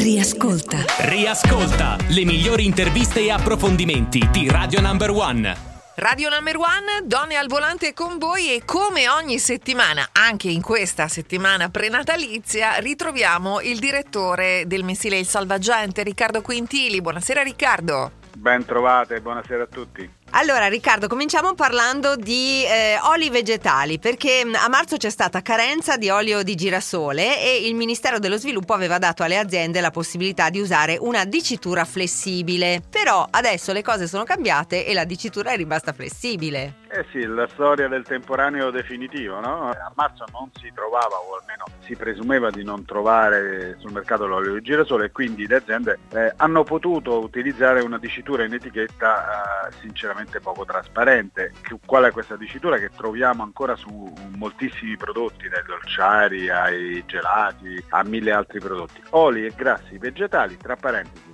Riascolta. Riascolta le migliori interviste e approfondimenti di Radio Number One. Radio Number One, donne al volante con voi e come ogni settimana, anche in questa settimana prenatalizia, ritroviamo il direttore del mensile Il Salvagente, Riccardo Quintili. Buonasera Riccardo. Ben trovate, buonasera a tutti. Allora Riccardo, cominciamo parlando di eh, oli vegetali perché mm, a marzo c'è stata carenza di olio di girasole e il Ministero dello Sviluppo aveva dato alle aziende la possibilità di usare una dicitura flessibile. Però adesso le cose sono cambiate e la dicitura è rimasta flessibile. Eh sì, la storia del temporaneo definitivo, no? A marzo non si trovava, o almeno si presumeva di non trovare sul mercato l'olio di girasole e quindi le aziende eh, hanno potuto utilizzare una dicitura in etichetta eh, sinceramente poco trasparente. Qual è questa dicitura che troviamo ancora su moltissimi prodotti, dai dolciari ai gelati a mille altri prodotti? Oli e grassi vegetali, tra parentesi,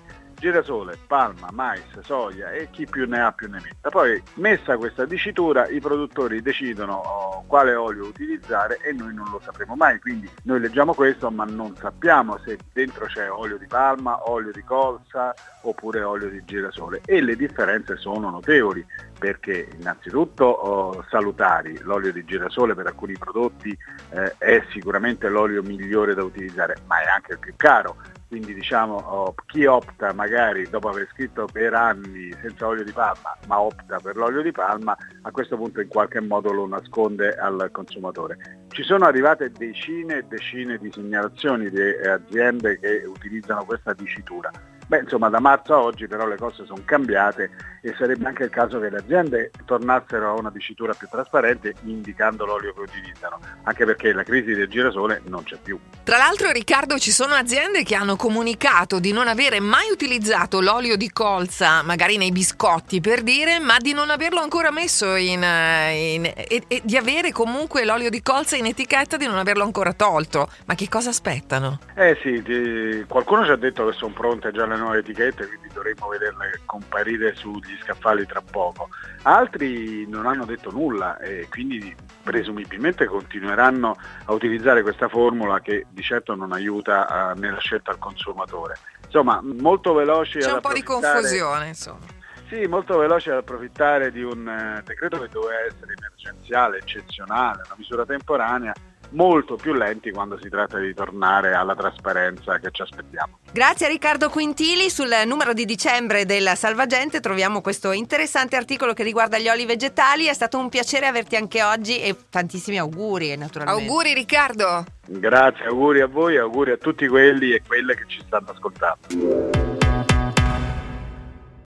girasole, palma, mais, soia e chi più ne ha più ne metta. Poi messa questa dicitura i produttori decidono oh, quale olio utilizzare e noi non lo sapremo mai, quindi noi leggiamo questo ma non sappiamo se dentro c'è olio di palma, olio di colza oppure olio di girasole. E le differenze sono notevoli perché innanzitutto oh, salutari, l'olio di girasole per alcuni prodotti eh, è sicuramente l'olio migliore da utilizzare ma è anche il più caro quindi diciamo chi opta magari dopo aver scritto per anni senza olio di palma ma opta per l'olio di palma a questo punto in qualche modo lo nasconde al consumatore. Ci sono arrivate decine e decine di segnalazioni di aziende che utilizzano questa dicitura Beh, insomma, da marzo a oggi però le cose sono cambiate e sarebbe anche il caso che le aziende tornassero a una dicitura più trasparente indicando l'olio che utilizzano, anche perché la crisi del girasole non c'è più. Tra l'altro, Riccardo, ci sono aziende che hanno comunicato di non avere mai utilizzato l'olio di colza, magari nei biscotti per dire, ma di non averlo ancora messo in, eh, in e, e di avere comunque l'olio di colza in etichetta di non averlo ancora tolto. Ma che cosa aspettano? Eh sì, ti, qualcuno ci ha detto che sono pronte già le le nuove etichette, quindi dovremmo vederle comparire sugli scaffali tra poco. Altri non hanno detto nulla e quindi presumibilmente continueranno a utilizzare questa formula che di certo non aiuta uh, nella scelta al consumatore. Insomma, molto veloci C'è un po' di confusione, insomma. Sì, molto veloce ad approfittare di un eh, decreto che doveva essere emergenziale, eccezionale, una misura temporanea molto più lenti quando si tratta di tornare alla trasparenza che ci aspettiamo. Grazie a Riccardo Quintili. Sul numero di dicembre del Salvagente troviamo questo interessante articolo che riguarda gli oli vegetali. È stato un piacere averti anche oggi e tantissimi auguri naturalmente. Auguri Riccardo. Grazie, auguri a voi, auguri a tutti quelli e quelle che ci stanno ascoltando.